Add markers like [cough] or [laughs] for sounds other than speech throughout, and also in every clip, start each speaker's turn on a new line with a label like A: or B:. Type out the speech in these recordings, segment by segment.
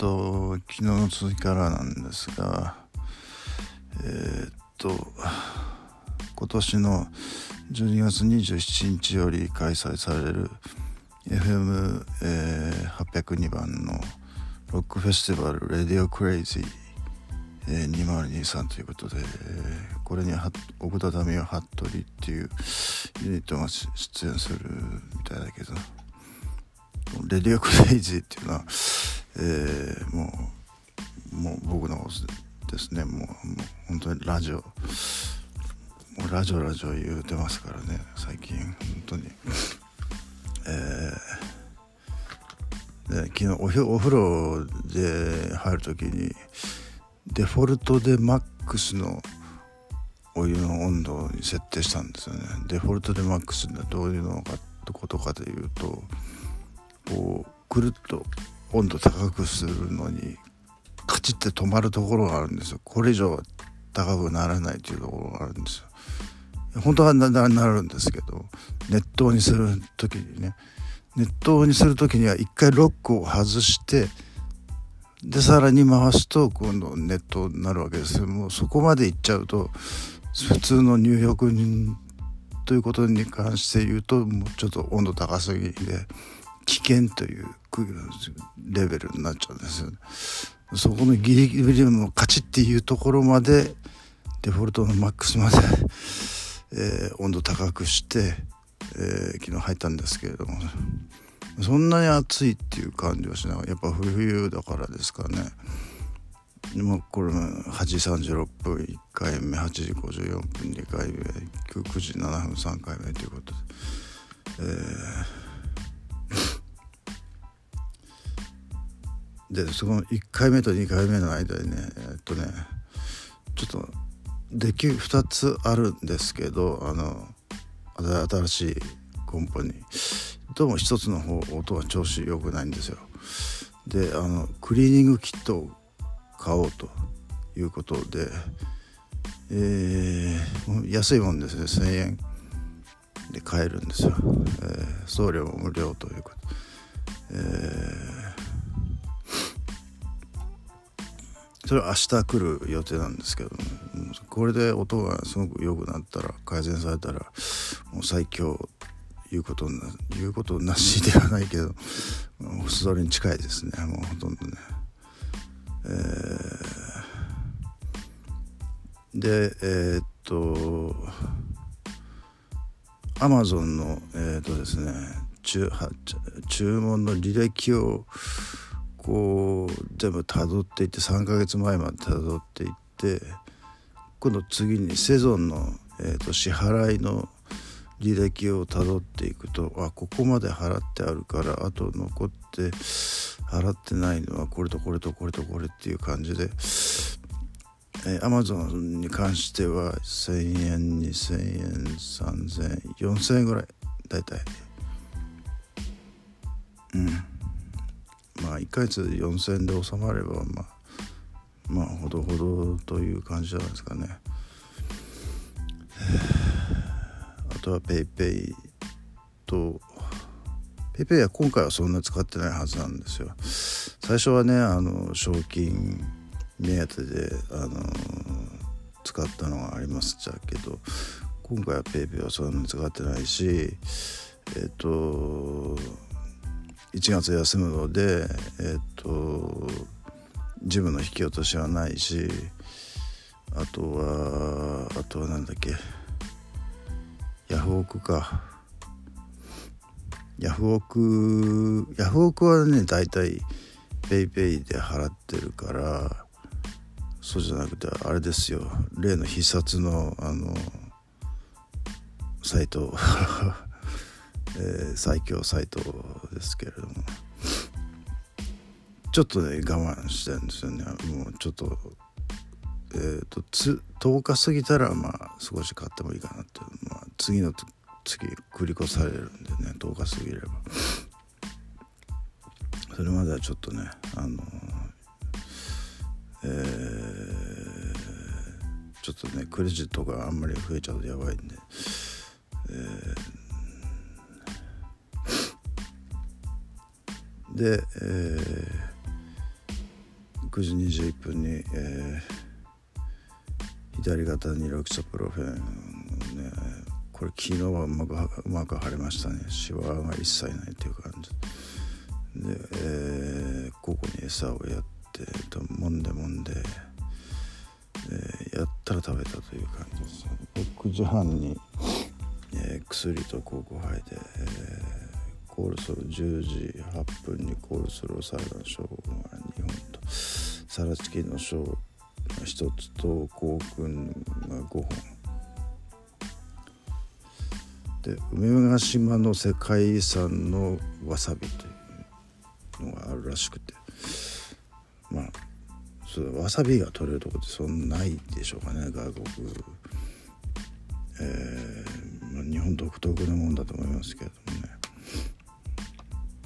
A: と昨日の続きからなんですがえー、っと今年の12月27日より開催される FM802、えー、番のロックフェスティバル「レディオクレイジー」えー、2023ということで、これに奥田民生服部っていうユニットが出演するみたいだけど「レディオクレイジー」っていうのは、えー、もうもう僕のですねもうもう本当にラジオもうラジオラジオ言うてますからね最近本当に。えー、で昨日おお風呂で入る時にデフォルトでマックスのお湯の温度に設定したんですよね。デフォルトでマックスってどういうのかってことかというとこうくるっと温度高くするのにカチッて止まるところがあるんですよ。これ以上高くならないというところがあるんですよ。本当はなるんですけど熱湯にする時にね。熱湯にする時には一回ロックを外してでさらに回すと今度熱湯になるわけですもうそこまでいっちゃうと普通の入浴ということに関して言うともうちょっと温度高すぎで危険というレベルになっちゃうんです、そこのギリギリのカチッっていうところまでデフォルトのマックスまで [laughs] えー、温度高くして、えー、昨日入ったんですけれども。そんなに暑いっていう感じはしない。やっぱ冬だからですかね。でもこれ8時36分1回目8時54分2回目9時7分3回目ということで。えーでその1回目と2回目の間にねえっとねちょっとデッキ2つあるんですけどあの新しいコンポに。どうも1つの方音が調子良くないんですよ。であのクリーニングキットを買おうということでえー、安いもんですね。1000円で買えるんですよ、えー、送料も無料ということ。えーそれは明日来る予定なんですけど、ね、これで音がすごく良くなったら改善されたらもう最強いうことな言うことなしではないけどそれに近いですねもうほとんどね。えー、でえー、っとアマゾンのえー、っとですね注注文の履歴をこう全部たどっていって3ヶ月前までたどっていって今度次にセゾンの、えーと、支払いの履歴をたどっていくとあここまで払ってあるからあと残って払ってないのはこれとこれとこれとこれっていう感じで、えー、Amazon に関しては1000円2000円3000円4000円ぐらい大体。うん。まあ1ヶ月4,000円で収まればまあまあほどほどという感じじゃないですかね。[sighs] あとは PayPay と PayPay は今回はそんな使ってないはずなんですよ。最初はねあの賞金目当てであの使ったのがありましたけど今回は PayPay はそんなに使ってないしえっ、と1月休むのでえっ、とジムの引き落としはないしあとはあとは何だっけヤフオクか。ヤフオクヤフオクはね大体 PayPay で払ってるからそうじゃなくてあれですよ。例の必殺のあのサイト。えー、最強サイトですけれども。ちょっとね我慢してるんですよね。もうちょっとえーと、つ10日過ぎたらまあ少し買ってもいいかなって、まあ、次の月繰り越されるんでね10日過ぎれば。それまではちょっとねあのえー、ちょっとねクレジットがあんまり増えちゃうとやばいんで、えーで、えー、9時21分に、えー、左肩にロキソプロフェン、ね、これ昨日はうまくうまく腫れましたね。シワが一切ないという感じ。で、えー、ここに餌をやってともんでもんで、えー、やったら食べたという感じです6時半に、えー、薬とココハイで、えー、コールソロ10時8分にコールソロサラダのショーが2本と。サラチキのショー1つとコークンが5本。で梅ヶ島の世界遺産のわさびというのがあるらしくて。まあそわさびが取れるとこってそんなないでしょうかね外国、えーまあ、日本独特なもんだと思いますけどもね。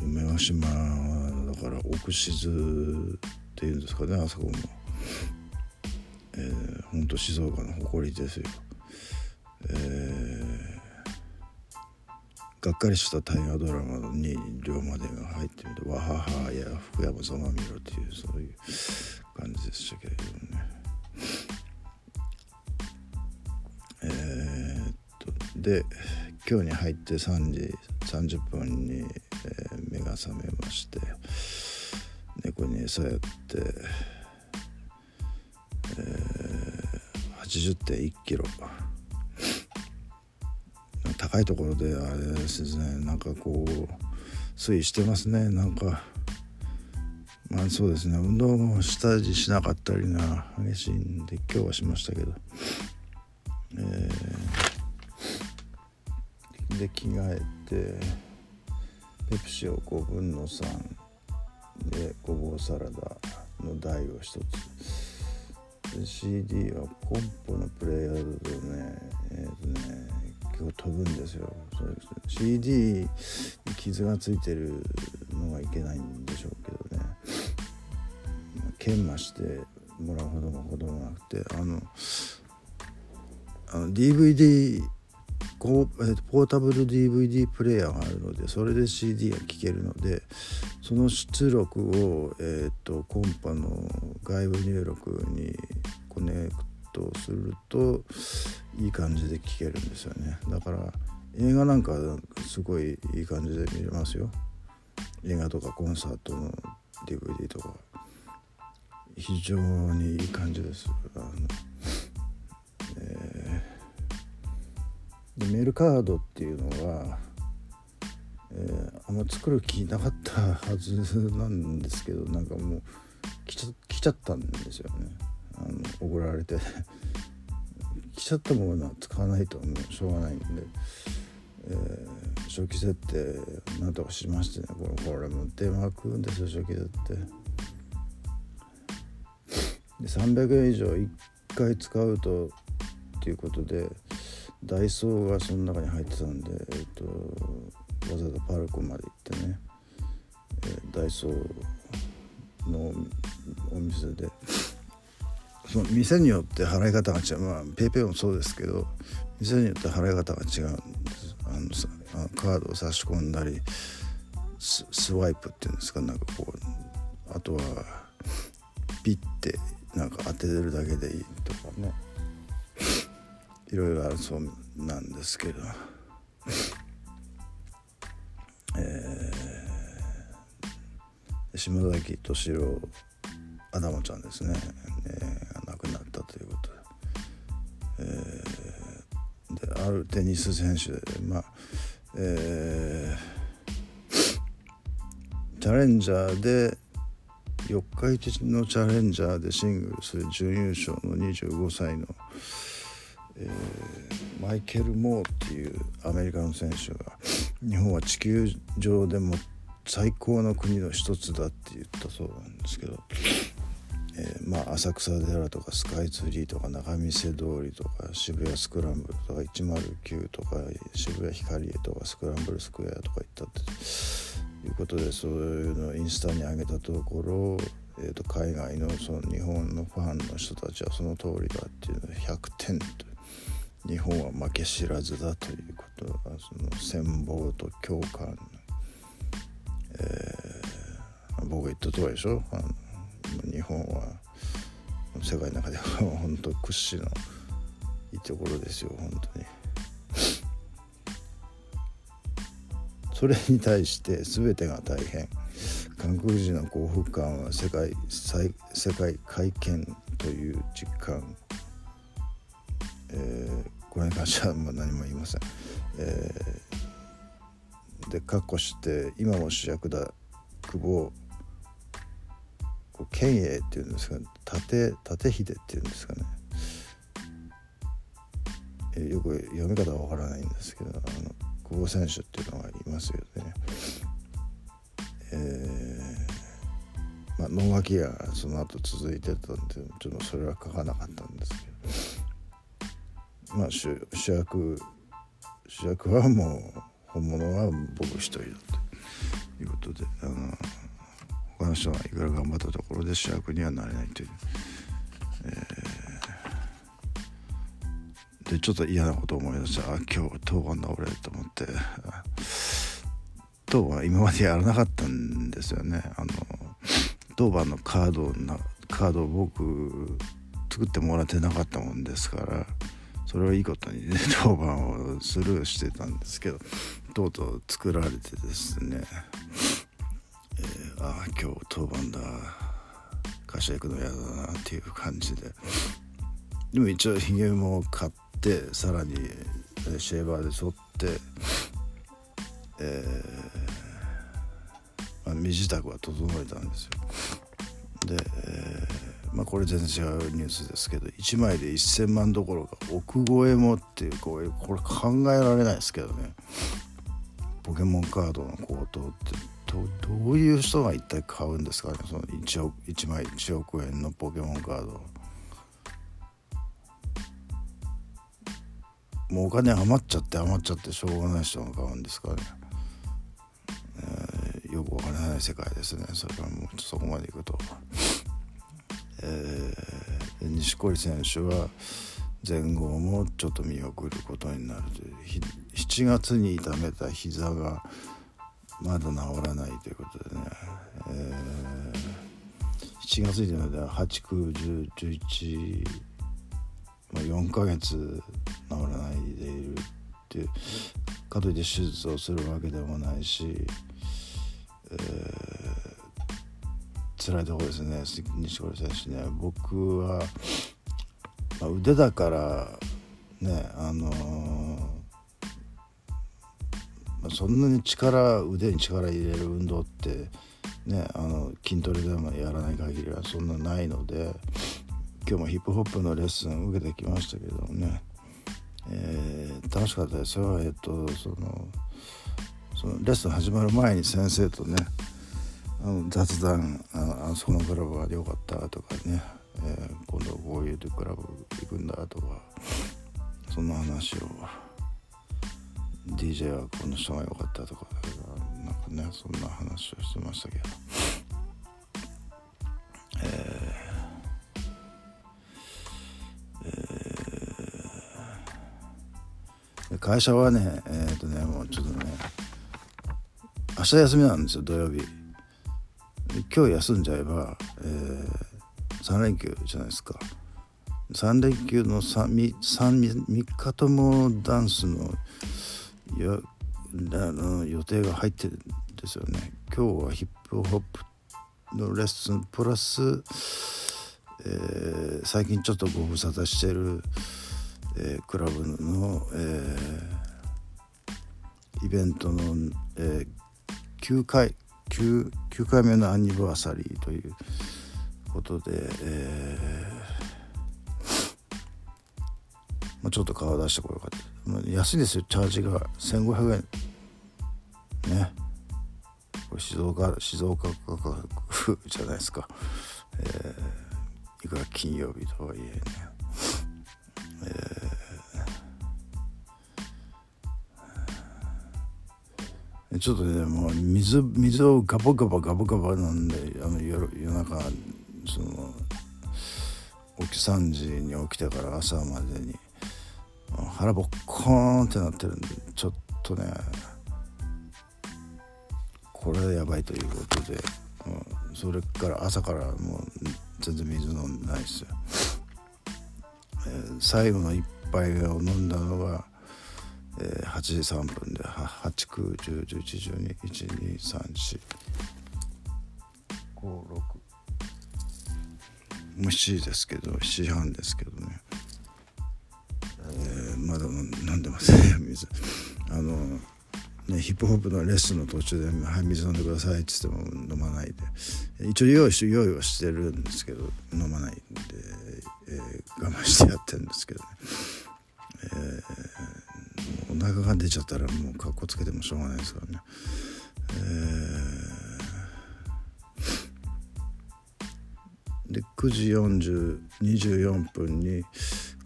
A: 梅ヶ島だから奥静っていうんですかねあそこも、えー、ほんと静岡の誇りですよえーがっかりした大河ドラマに龍馬伝が入ってみて「わははや福山ざまみろ」っていうそういう感じでしたけれどもね。えー、っとで今日に入って3時30分に、えー、目が覚めまして。猫に餌やって、えー、80.1キロ。高いところであれですねなんかこう推移してますね。なんかまあそうですね。運動もしたりしなかったりな激しいんで今日はしましたけど。えー、で着替えて。ペプシを5分の3でごぼうサラダの台を1つ。CD はコンポのプレイヤーだとねえっ、ー、とね結構飛ぶんですよ。そうです CD に傷がついてるのがいけないんでしょうけどね。研磨してもらうほどのこともなくてあのあの DVD こう、えー、ポータブル DVD プレーヤーがあるのでそれで CD が聴けるのでその出力を、えーと、コンパの外部入力にコネクトするといい感じで聴けるんですよね。だから映画なんかすごいいい感じで見れますよ。映画とかコンサートの DVD とか。非常にいい感じです。あの、でメールカードっていうのは、えー、あんま作る気なかったはずなんですけどなんかもう来ちゃ来ちゃったんですよね。あの送られて。[laughs] 来ちゃったものは使わないともうしょうがないんで、えー、初期設定なんとかしましてね。これこれも電話食うんですよ初期設定。で300円以上1回使うとっていうことでダイソーがその中に入ってたんで、えーと、わざわざパルコまで行ってね、えー、ダイソーのお店でその店によって払い方が違う。まあ PayPay もそうですけど店によって払い方が違うんです。あのさカードを差し込んだりスワイプっていうんですかなんかこうあとはピッてなんか当ててるだけでいいとかね。いろいろあるそうなんですけど。えー、島崎敏郎アダモちゃんですね、えー、亡くなったということで,、えー、であるテニス選手でまあえー、チャレンジャーで四日市のチャレンジャーでシングルス準優勝の25歳の、えー、マイケル・モーっていうアメリカの選手が日本は地球上でも最高の国の一つだって言ったそうなんですけどえー、まあ、浅草寺とかスカイツリーとか仲見世通りとか渋谷スクランブルとか109とか渋谷ヒカリエとかスクランブルスクエアとか行ったっていうことでそういうのをインスタに上げたところ、えー、と海外のその日本のファンの人たちはその通りだっていうので100点と日本は負け知らずだということがその戦望と共感、えー、僕言ったとおりでしょ？あの日本は世界の中では本当屈指のいいところですよ本当に。それに対して全てが大変。韓国人の幸福感は世界世界会見という実感、えー、これに関しては何も言いません、えー、で括弧して今も主役だ久保剣英っていうんですかね。立立秀っていうんですかね。よく読み方はわからないんですけどあの久保選手っていうのがいますよね。えー、まあ、能書きがその後続いてたんでちょっとそれは書かなかったんですけど。まあ主役主役はもう本物は僕一人だということであの他の人がいくら頑張ったところで主役にはなれないという。えーでちょっと嫌なことを思い出してあ今日当番だ俺と思って当番今までやらなかったんですよねあの当番のカードなカードを僕作ってもらってなかったもんですからそれはいいことにね [laughs] 当番をスルーしてたんですけどとうとう作られてですね、えー、ああ今日当番だ。会社行くの嫌だなっていう感じで。でも一応ひげも買ってさらにシェーバーで剃って、えーまあ、身支度は整えたんですよ。あ、これ全然違うニュースですけど1枚で1,000万どころか億超えもっていうこれこれ考えられないですけどね。ポケモンカードの高騰ってどどういう人が一体買うんですかねその 1, 億1枚1億円のポケモンカードもうお金余っちゃって余っちゃってしょうがない人が買うんですかね、えー、よくわからない世界ですね。それからもうそこまでいくと、えー、錦織選手は前後もちょっと見送ることになるという。7月に痛めた膝がまだ治らないということでね、えー、7月に痛めた891まあ、4ヶ月治らないでいるっていう。かといって手術をするわけでもないし、えー、辛いところですね。錦織選手ね。僕は、まあ、腕だからねあのー、まあ、そんなに力腕に力入れる運動ってねあの筋トレでもやらない限りはそんなないので。今日もヒップホップのレッスン受けてきましたけどもね、えー、楽しかったですよ。えっとそのそのレッスン始まる前に先生とね雑談ああそこのクラブが良かったとかね、えー、今度こういうクラブ行くんだとか。そんな話を。DJ はこの人が良かったとかなんかねそんな話をしてましたけど。えー会社はねえっ、ー、とねもうちょっとね明日休みなんですよ土曜日。今日休んじゃえば、えー、3連休じゃないですか。3連休の 3, 3, 3日ともダンスのやあの予定が入ってるんですよね。今日はヒップホップのレッスンプラス、えー、最近ちょっとご無沙汰してるえー、クラブの、えー、イベントの、えー、9回 9, 9回目のアニバーサリーということで、えーまあ、ちょっと顔出してこようかって、まあ、安いですよ。チャージが1500円。ね。これ静岡静岡価格じゃないですか、えー、いくら金曜日とはいえね。ちょっとねもう水水をガバガバガバガバ飲んであの夜夜中その起き3時に起きてから朝までに腹ぼっこーんってなってるんでちょっとねこれはやばいということで、うん、それから朝からもう全然水飲んでないですよ、えー、最後の一杯を飲んだのが、えー、8時3分で89101112123456もう7時ですけど7時半ですけどね、えー、まだ飲んでますね水。あのね、ヒップホップのレッスンの途中で「はい水飲んでください」って言っても飲まないで。一応用意し用意はしてるんですけど飲まないんで、えー、我慢してやってるんですけどね、えー、お腹が出ちゃったらもうかっこつけてもしょうがないですからね、えー、で9時4024分に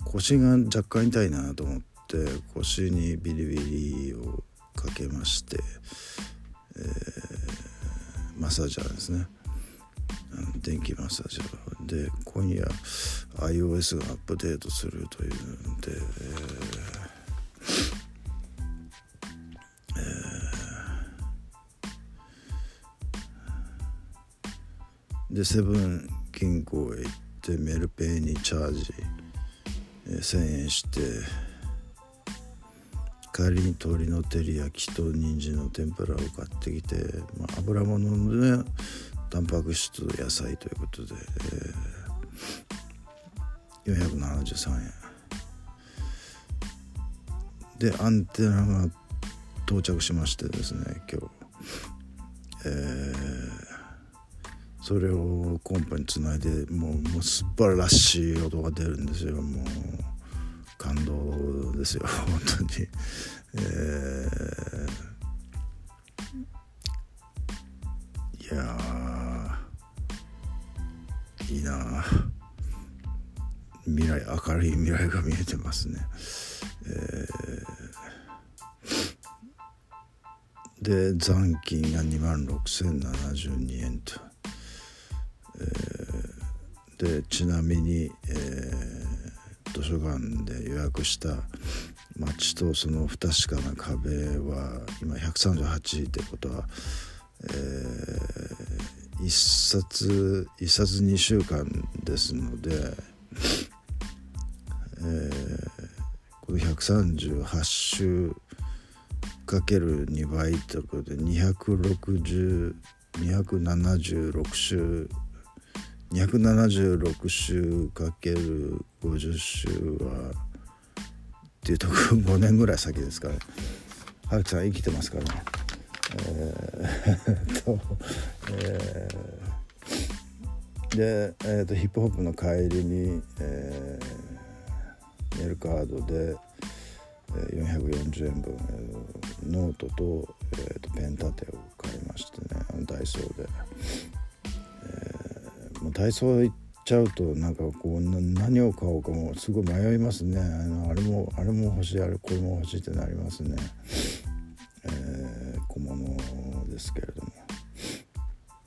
A: 腰が若干痛いなと思って腰にビリビリをかけまして、えー、マッサージャーですね。電気マッサージャー。で今夜 iOS がアップデートするというので、えでセブン銀行へ行ってメルペイにチャージ、えー、1000円して帰りに鶏の照り焼きと人参の天ぷらを買ってきて、まあ、油物で、ね、タンパク質と野菜ということで、えー、473円。でアンテナが到着しましてですね今日、えー、それをコンポにつないでもうもう素晴らしい音が出るんですよ。もう感動ですよ [laughs] 本当に、えー、いやいいな未来明るい未来が見えてますね、えー、で残金が2万6072円と、えー、でちなみに、えー図書館で予約した街とその不確かな壁は今138ってことは、えー、1冊1冊2週間ですので、えー、この138週かける2倍ということで260 276週276週かける50週はっていうと5年ぐらい先ですから春樹さん生きてますからね。えー、と、えー、で、えーと、ヒップホップの帰りに、えー、メールカードで440円分、えー、ノートと,、えーとペン立てを買いましてねあのダイソーで。もうダイソー行っちゃうとなんかこう何を買おうかもすごい迷いますね。あれもあれも欲しいあれこれも欲しいってなりますね、えー、小物ですけれども。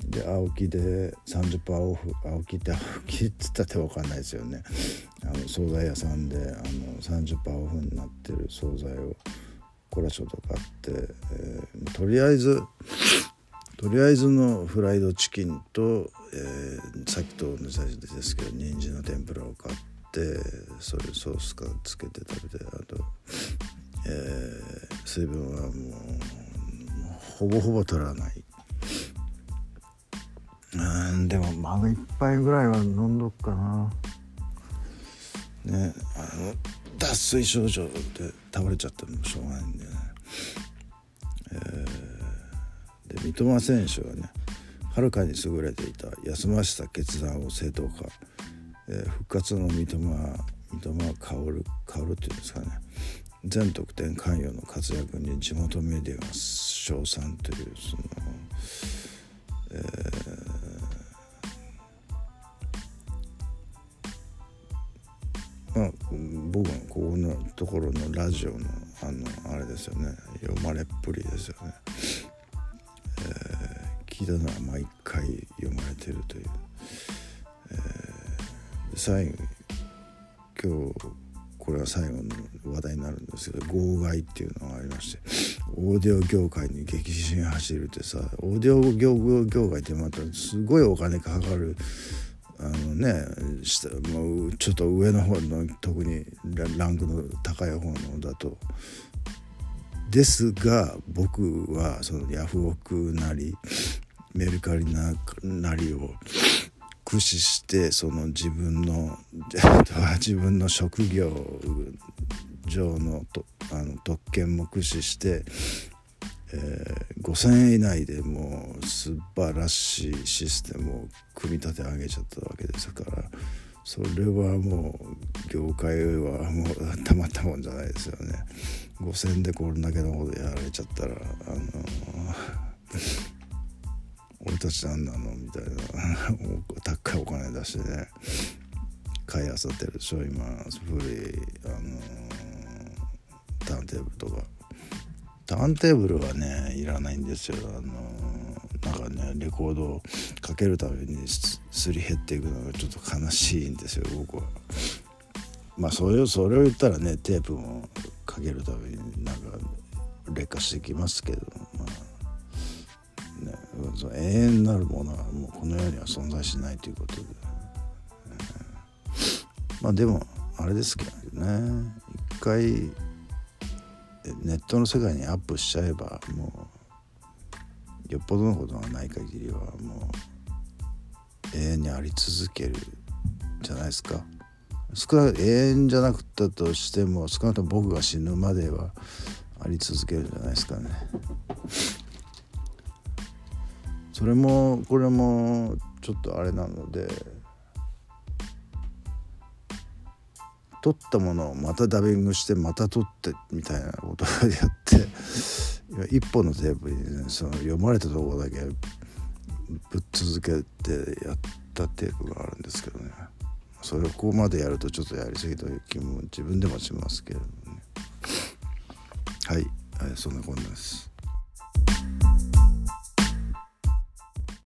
A: で青木で30%オフ。青木って青木っつったって分かんないですよね。あの惣菜屋さんであの30%オフになってる惣菜をこれはちょっと買って、えー、とりあえずとりあえずのフライドチキンと、えー、さっきと同じですけど人参の天ぷらを買ってそれソースかつけて食べてあと、えー、水分はもうほぼほぼ取らない。うんでもマグ一杯ぐらいは飲んどくかな。ねあの脱水症状で倒れちゃってもしょうがないんでね。えー、で三笘選手はねはるかに優れていた休ませた決断を正当化、えー、復活の三笘三笘薫薫っていうんですかね全得点関与の活躍に地元メディアが称賛というその、えー、まあ僕のここのところのラジオのあのあれですよね読まれっぷりですよね。えー聞いたのは毎回読まれてるという、えー、最後今日これは最後の話題になるんですけど号外っていうのがありましてオーディオ業界に激震走るってさオーディオ業業界ってまたすごいお金かかるあのね下もうちょっと上の方の特にランクの高い方のだと。ですが僕はそのヤフオクなりメルカリななりを駆使してその自分の [laughs] 自分の職業上のとあの特権も駆使して、えー、5,000円以内でもう素晴らしいシステムを組み立て上げちゃったわけですからそれはもう業界はもうたまったもんじゃないですよね。5,000円でこれだけのことやられちゃったらあの俺たち何なのみたいな。高いお金出してね。買いあさってるでしょ今。古いあのターンテーブルとか。ターンテーブルはねいらないんですよ。あのなんかねレコードをかけるためにすり減っていくのがちょっと悲しいんですよ僕は。まあそれをそれを言ったらねテープもかけるためになんか劣化してきますけど。ね永遠なるものはもうこの世には存在しないということで、まあでもあれですけどね。一回ネットの世界にアップしちゃえばもうよっぽどのことがない限りはもう永遠にあり続けるじゃないですか。少なく永遠じゃなくったとしても少なくとも僕が死ぬまではあり続けるじゃないですかね。それもこれもちょっとあれなので撮ったものをまたダビングしてまた撮ってみたいなことをやって [laughs] 今一本のテープに、ね、その読まれたとこだけぶっ続けてやったテープがあるんですけどねそれをここまでやるとちょっとやりすぎという気も自分でもしますけれどもねはい、はい、そんなこんなです。